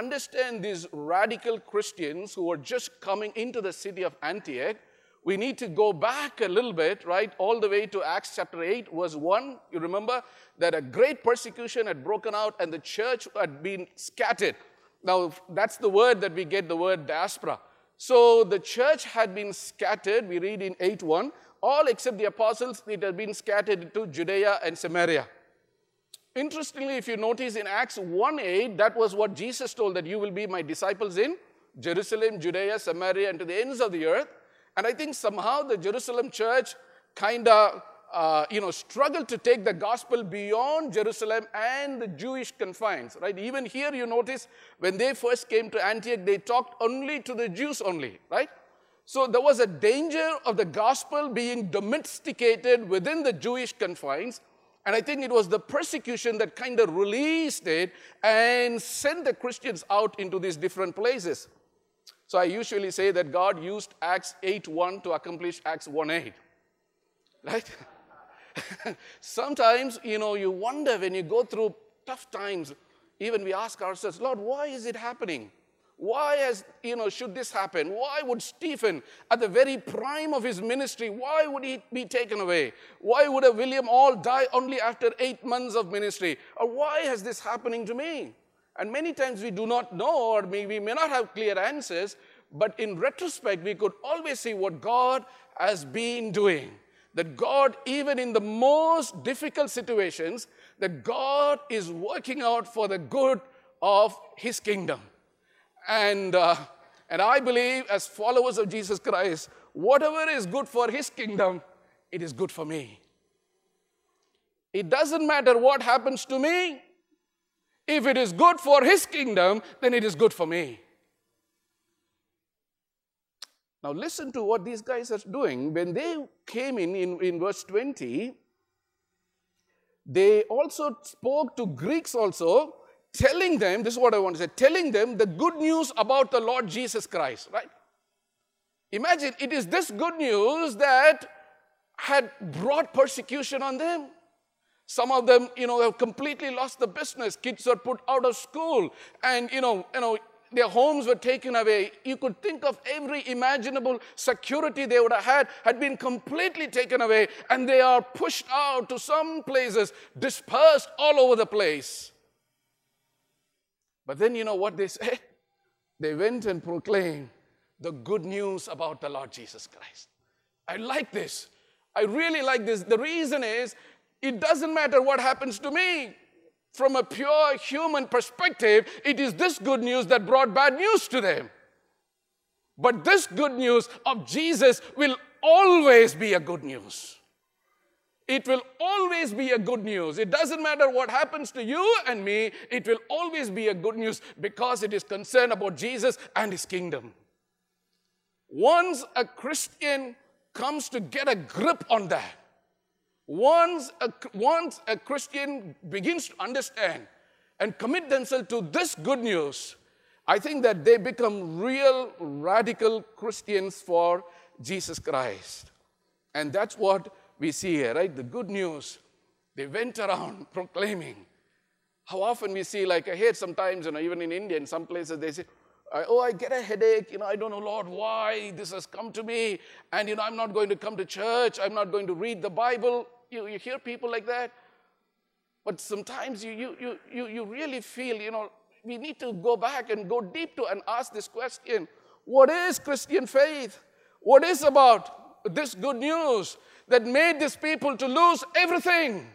understand these radical Christians who are just coming into the city of Antioch, we need to go back a little bit, right, all the way to Acts chapter 8, verse 1. You remember that a great persecution had broken out and the church had been scattered. Now, that's the word that we get the word diaspora. So the church had been scattered, we read in 8 1, all except the apostles, it had been scattered to Judea and Samaria. Interestingly, if you notice in Acts 1 8, that was what Jesus told that you will be my disciples in Jerusalem, Judea, Samaria, and to the ends of the earth. And I think somehow the Jerusalem church kind of, uh, you know, struggled to take the gospel beyond Jerusalem and the Jewish confines, right? Even here you notice when they first came to Antioch, they talked only to the Jews only, right? So there was a danger of the gospel being domesticated within the Jewish confines. And I think it was the persecution that kind of released it and sent the Christians out into these different places. So I usually say that God used Acts 8.1 to accomplish Acts 1.8. Right? Sometimes, you know, you wonder when you go through tough times, even we ask ourselves, Lord, why is it happening? Why has, you know, should this happen? Why would Stephen, at the very prime of his ministry, why would he be taken away? Why would a William Ault die only after eight months of ministry? Or why has this happening to me? And many times we do not know, or we may not have clear answers, but in retrospect, we could always see what God has been doing. That God, even in the most difficult situations, that God is working out for the good of His kingdom. And, uh, and I believe, as followers of Jesus Christ, whatever is good for His kingdom, it is good for me. It doesn't matter what happens to me, if it is good for his kingdom, then it is good for me. Now, listen to what these guys are doing. When they came in, in, in verse 20, they also spoke to Greeks also, telling them, this is what I want to say, telling them the good news about the Lord Jesus Christ, right? Imagine it is this good news that had brought persecution on them. Some of them, you know, have completely lost the business. Kids are put out of school, and you know, you know, their homes were taken away. You could think of every imaginable security they would have had had been completely taken away, and they are pushed out to some places, dispersed all over the place. But then you know what they said? They went and proclaimed the good news about the Lord Jesus Christ. I like this. I really like this. The reason is it doesn't matter what happens to me. From a pure human perspective, it is this good news that brought bad news to them. But this good news of Jesus will always be a good news. It will always be a good news. It doesn't matter what happens to you and me, it will always be a good news because it is concerned about Jesus and his kingdom. Once a Christian comes to get a grip on that, once a, once a Christian begins to understand and commit themselves to this good news, I think that they become real radical Christians for Jesus Christ. And that's what we see here, right? The good news. They went around proclaiming. How often we see, like I hear sometimes, you know, even in India, in some places, they say, oh, I get a headache, you know, I don't know, Lord, why this has come to me. And, you know, I'm not going to come to church, I'm not going to read the Bible. You, you hear people like that? But sometimes you, you, you, you, you really feel, you know, we need to go back and go deep to and ask this question What is Christian faith? What is about this good news that made these people to lose everything?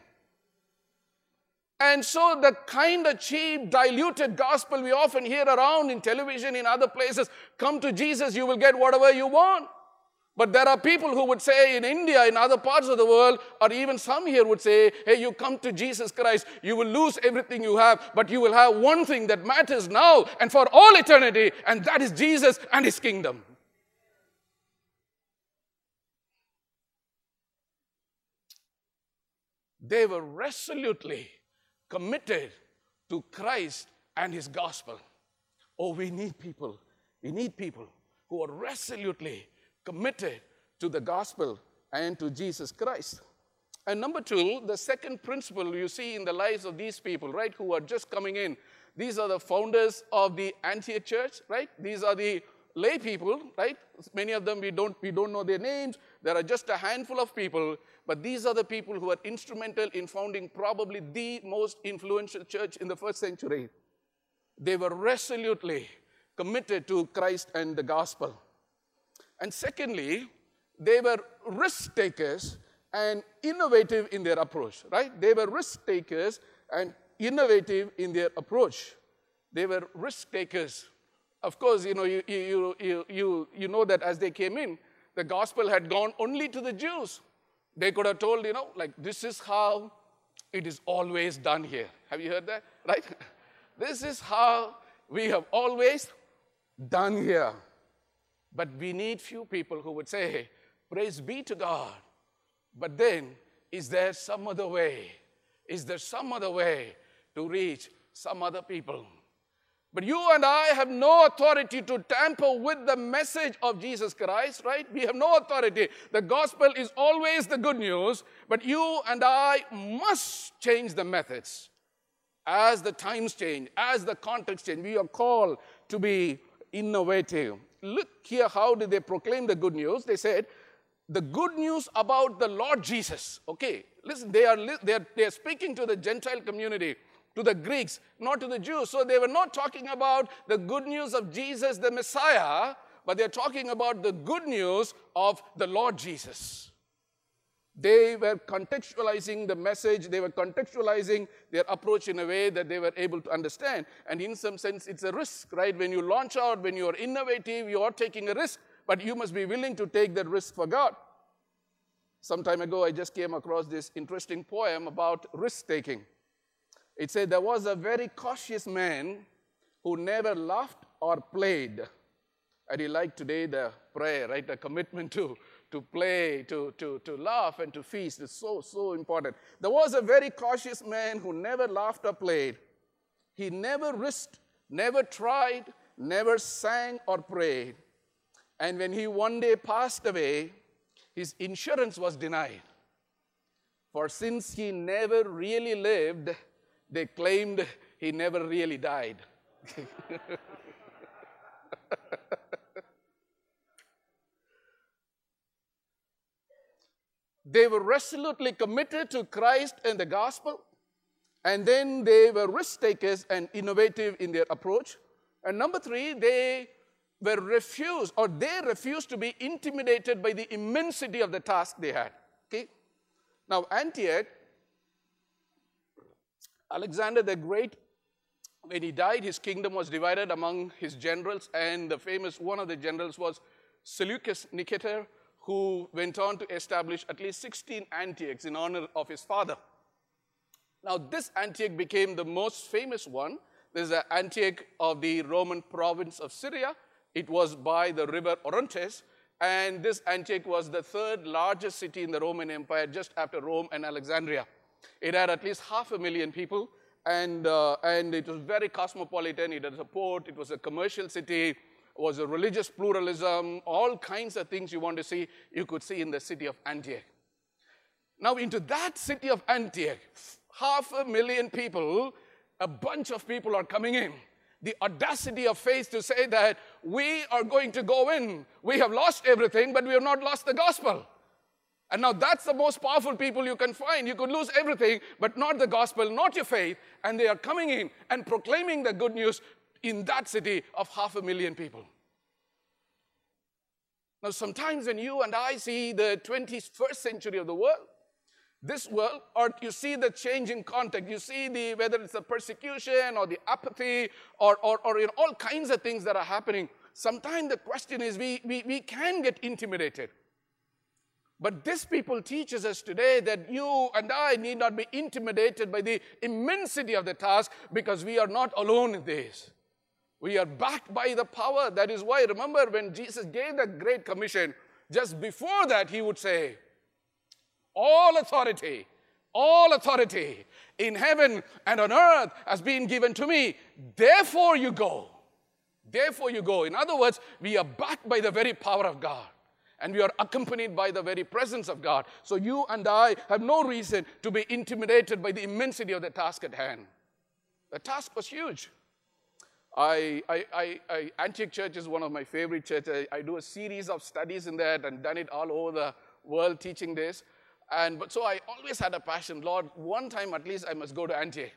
And so, the kind of cheap, diluted gospel we often hear around in television, in other places come to Jesus, you will get whatever you want. But there are people who would say in India, in other parts of the world, or even some here would say, hey, you come to Jesus Christ, you will lose everything you have, but you will have one thing that matters now and for all eternity, and that is Jesus and his kingdom. They were resolutely committed to Christ and his gospel. Oh, we need people. We need people who are resolutely committed to the gospel and to Jesus Christ. And number two, the second principle you see in the lives of these people, right, who are just coming in, These are the founders of the Antioch church, right? These are the lay people, right? Many of them we don't, we don't know their names. There are just a handful of people, but these are the people who are instrumental in founding probably the most influential church in the first century. They were resolutely committed to Christ and the gospel. And secondly, they were risk takers and innovative in their approach, right? They were risk takers and innovative in their approach. They were risk takers. Of course, you know, you, you, you, you, know that as they came in, the gospel had gone only to the Jews. They could have told, you know, like, this is how it is always done here. Have you heard that? Right? This is how we have always done here. But we need few people who would say, praise be to God. But then, is there some other way? Is there some other way to reach some other people? But you and I have no authority to tamper with the message of Jesus Christ, right? We have no authority. The gospel is always the good news, but you and I must change the methods. As the times change, as the context change, we are called to be innovative. Look here, how did they proclaim the good news? They said, the good news about the Lord Jesus. Okay, listen, they are, they are, they are speaking to the Gentile community to the Greeks, not to the Jews. So they were not talking about the good news of Jesus the Messiah, but they're talking about the good news of the Lord Jesus. They were contextualizing the message, they were contextualizing their approach in a way that they were able to understand. And in some sense, it's a risk, right? When you launch out, when you're innovative, you are taking a risk, but you must be willing to take that risk for God. Some time ago, I just came across this interesting poem about risk taking. It said there was a very cautious man who never laughed or played. And he liked today the prayer, right? The commitment to, to play, to, to, to laugh, and to feast is so, so important. There was a very cautious man who never laughed or played. He never risked, never tried, never sang or prayed. And when he one day passed away, his insurance was denied. For since he never really lived, they claimed he never really died. they were resolutely committed to Christ and the gospel, and then they were risk takers and innovative in their approach. And number three, they were refused or they refused to be intimidated by the immensity of the task they had. Okay? Now, Antioch Alexander the Great, when he died, his kingdom was divided among his generals, and the famous one of the generals was Seleucus Nicator, who went on to establish at least 16 Antiochs in honor of his father. Now, this Antioch became the most famous one. This is an Antioch of the Roman province of Syria. It was by the river Orontes, and this Antioch was the third largest city in the Roman Empire, just after Rome and Alexandria. It had at least half a million people, and, uh, and it was very cosmopolitan. It had a port, it was a commercial city, was a religious pluralism, all kinds of things you want to see, you could see in the city of Antioch. Now, into that city of Antioch, half a million people, a bunch of people are coming in. The audacity of faith to say that we are going to go in. We have lost everything, but we have not lost the gospel. And now that's the most powerful people you can find. You could lose everything, but not the gospel, not your faith. And they are coming in and proclaiming the good news in that city of half a million people. Now, sometimes when you and I see the 21st century of the world, this world, or you see the change in context, you see the whether it's the persecution or the apathy or, or, or you know, all kinds of things that are happening. Sometimes the question is we, we, we can get intimidated. But this people teaches us today that you and I need not be intimidated by the immensity of the task because we are not alone in this. We are backed by the power. That is why, remember, when Jesus gave the Great Commission, just before that, he would say, All authority, all authority in heaven and on earth has been given to me. Therefore, you go. Therefore, you go. In other words, we are backed by the very power of God and we are accompanied by the very presence of God. So you and I have no reason to be intimidated by the immensity of the task at hand. The task was huge. I, I, I, I, Antioch Church is one of my favorite churches. I, I do a series of studies in that and done it all over the world teaching this. And but so I always had a passion, Lord, one time at least I must go to Antioch.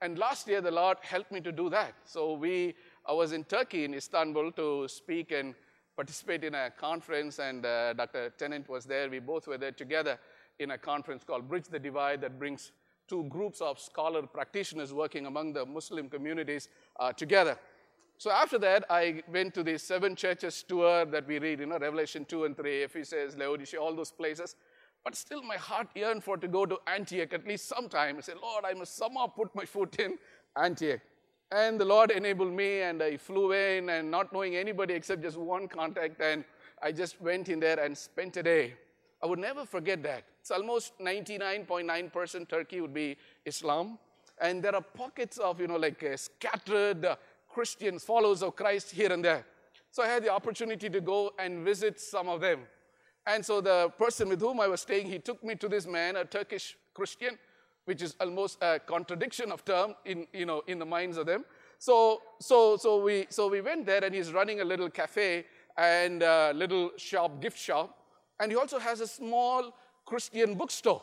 And last year the Lord helped me to do that. So we, I was in Turkey in Istanbul to speak and participate in a conference, and uh, Dr. Tennent was there. We both were there together in a conference called Bridge the Divide that brings two groups of scholar practitioners working among the Muslim communities uh, together. So after that, I went to the seven churches tour that we read, you know, Revelation 2 and 3, Ephesus, Laodicea, all those places. But still my heart yearned for to go to Antioch at least sometime. I said, Lord, I must somehow put my foot in Antioch. And the Lord enabled me and I flew in and not knowing anybody except just one contact and I just went in there and spent a day. I would never forget that. It's almost 99.9% Turkey would be Islam. And there are pockets of, you know, like uh, scattered uh, Christians, followers of Christ here and there. So I had the opportunity to go and visit some of them. And so the person with whom I was staying, he took me to this man, a Turkish Christian, which is almost a contradiction of term in, you know, in the minds of them. So, so, so, we, so we went there and he's running a little cafe and a little shop, gift shop. And he also has a small Christian bookstore.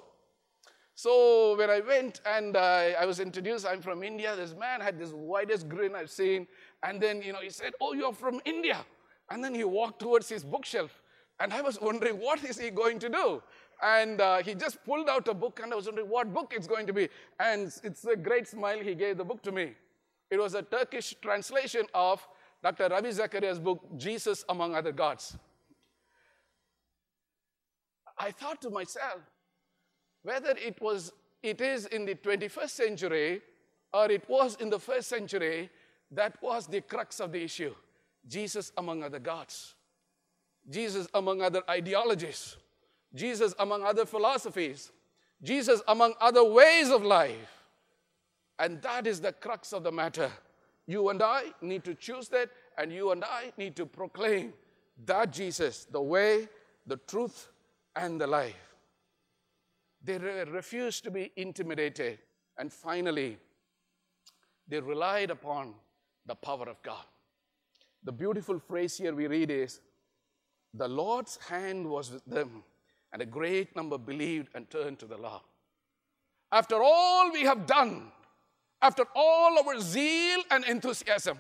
So when I went and I was introduced, I'm from India. This man had this widest grin I've seen. And then, you know, he said, oh, you're from India. And then he walked towards his bookshelf. And I was wondering, what is he going to do? And uh, he just pulled out a book, and I was wondering what book it's going to be. And it's a great smile, he gave the book to me. It was a Turkish translation of Dr. Ravi Zacharias' book, Jesus Among Other Gods. I thought to myself, whether it was it is in the 21st century or it was in the first century, that was the crux of the issue. Jesus among other gods. Jesus among other ideologies. Jesus among other philosophies. Jesus among other ways of life. And that is the crux of the matter. You and I need to choose that, and you and I need to proclaim that Jesus, the way, the truth, and the life. They re- refused to be intimidated. And finally, they relied upon the power of God. The beautiful phrase here we read is The Lord's hand was with them, and a great number believed and turned to the Lord. After all we have done, after all our zeal and enthusiasm,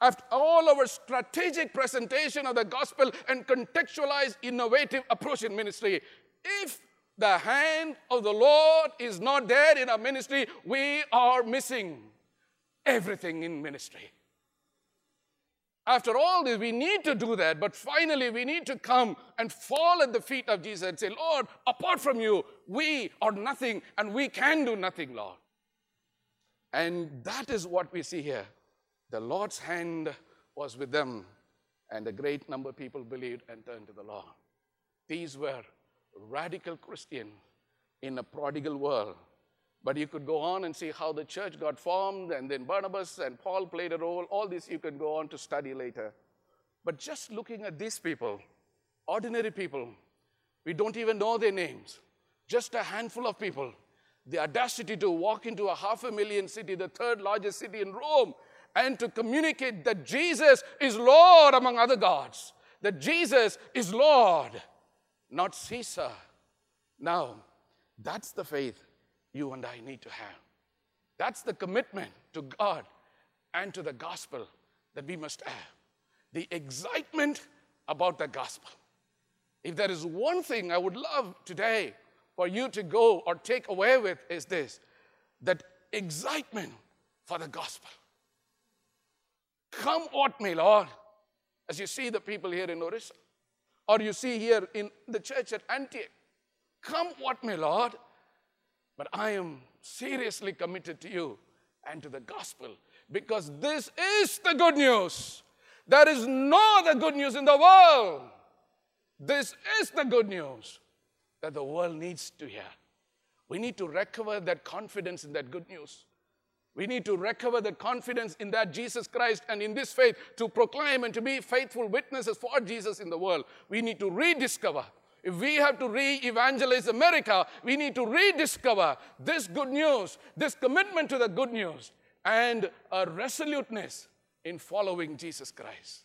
after all our strategic presentation of the gospel and contextualized innovative approach in ministry, if the hand of the Lord is not there in our ministry, we are missing everything in ministry. After all this, we need to do that, but finally, we need to come and fall at the feet of Jesus and say, Lord, apart from you, we are nothing and we can do nothing, Lord. And that is what we see here. The Lord's hand was with them, and a great number of people believed and turned to the Lord. These were radical Christians in a prodigal world. But you could go on and see how the church got formed, and then Barnabas and Paul played a role. All this you can go on to study later. But just looking at these people, ordinary people, we don't even know their names, just a handful of people, the audacity to walk into a half a million city, the third largest city in Rome, and to communicate that Jesus is Lord among other gods, that Jesus is Lord, not Caesar. Now, that's the faith you and I need to have. That's the commitment to God and to the gospel that we must have. The excitement about the gospel. If there is one thing I would love today for you to go or take away with, is this that excitement for the gospel. Come what may, Lord, as you see the people here in Orissa, or you see here in the church at Antioch. Come what may, Lord, but I am seriously committed to you and to the gospel because this is the good news. There is no other good news in the world. This is the good news that the world needs to hear. We need to recover that confidence in that good news. We need to recover the confidence in that Jesus Christ and in this faith to proclaim and to be faithful witnesses for Jesus in the world. We need to rediscover. If we have to re evangelize America, we need to rediscover this good news, this commitment to the good news, and a resoluteness in following Jesus Christ.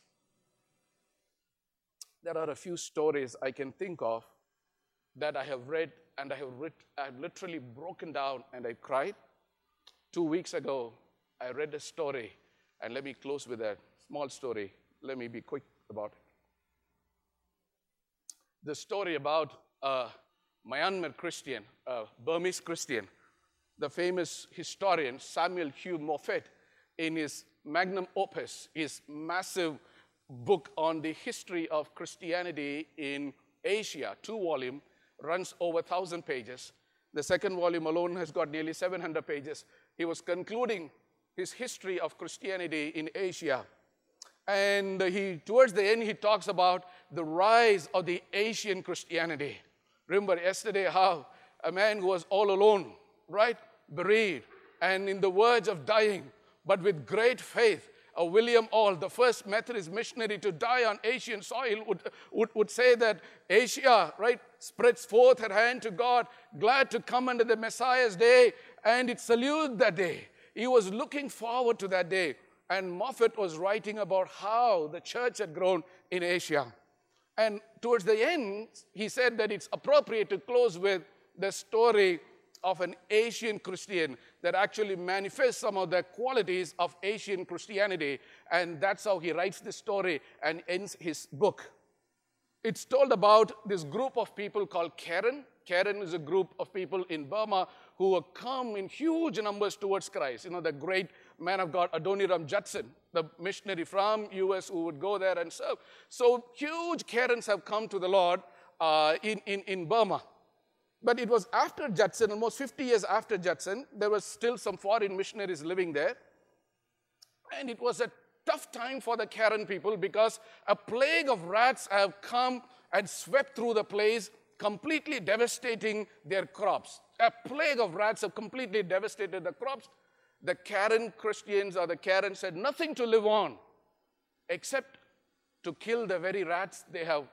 There are a few stories I can think of that I have read and I have, writ- I have literally broken down and I cried. Two weeks ago, I read a story, and let me close with a small story. Let me be quick about it. The story about a Myanmar Christian, a Burmese Christian, the famous historian Samuel Hugh Moffett, in his magnum opus, his massive book on the history of Christianity in Asia, two volume, runs over 1,000 pages. The second volume alone has got nearly 700 pages. He was concluding his history of Christianity in Asia. And he, towards the end, he talks about the rise of the Asian Christianity. Remember yesterday how a man who was all alone, right, bereaved, and in the verge of dying, but with great faith, uh, William Ault, the first Methodist missionary to die on Asian soil, would, would, would say that Asia, right, spreads forth her hand to God, glad to come under the Messiah's day, and it salutes that day. He was looking forward to that day. And Moffett was writing about how the church had grown in Asia. And towards the end, he said that it's appropriate to close with the story of an Asian Christian that actually manifests some of the qualities of Asian Christianity. And that's how he writes this story and ends his book. It's told about this group of people called Karen. Karen is a group of people in Burma who come in huge numbers towards Christ. You know, the great man of God, Adoniram Judson, the missionary from US who would go there and serve. So huge Karens have come to the Lord uh, in, in, in Burma. But it was after Judson, almost 50 years after Judson, there was still some foreign missionaries living there. And it was a tough time for the Karen people because a plague of rats have come and swept through the place, completely devastating their crops. A plague of rats have completely devastated the crops. The Karen Christians or the Karen said nothing to live on except to kill the very rats they have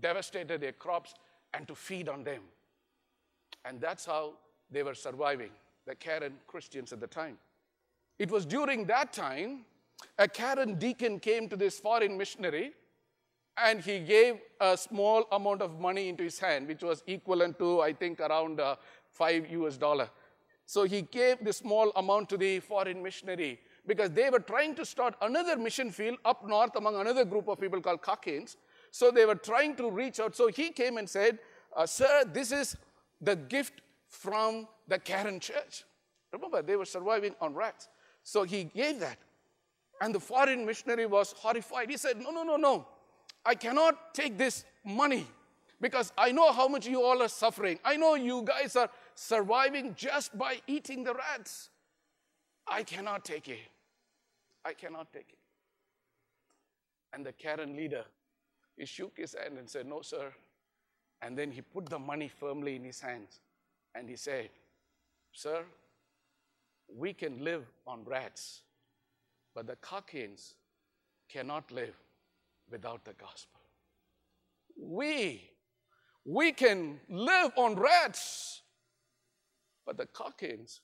devastated their crops and to feed on them. And that's how they were surviving, the Karen Christians at the time. It was during that time a Karen deacon came to this foreign missionary and he gave a small amount of money into his hand, which was equivalent to, I think, around uh, five US dollar. So he gave the small amount to the foreign missionary because they were trying to start another mission field up north among another group of people called Kachins. So they were trying to reach out. So he came and said, uh, Sir, this is the gift from the Karen church. Remember, they were surviving on rats. So he gave that. And the foreign missionary was horrified. He said, No, no, no, no. I cannot take this money because I know how much you all are suffering. I know you guys are surviving just by eating the rats. I cannot take it. I cannot take it. And the Karen leader, he shook his hand and said, No, sir, and then he put the money firmly in his hands and he said, Sir, we can live on rats, but the Kachins cannot live without the gospel. We, we can live on rats, but the Kachins,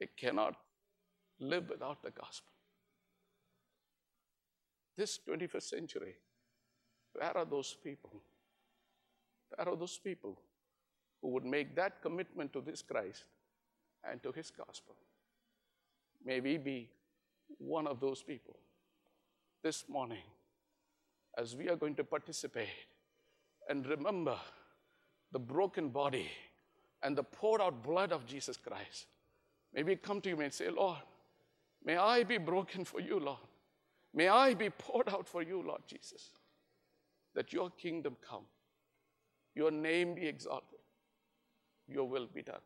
they cannot live without the gospel. This 21st century, where are those people? Where are those people who would make that commitment to this Christ and to his gospel. May we be one of those people this morning as we are going to participate and remember the broken body and the poured out blood of Jesus Christ. May we come to you and say, Lord, may I be broken for you, Lord. May I be poured out for you, Lord Jesus, that your kingdom come your name be exalted. Your will be done.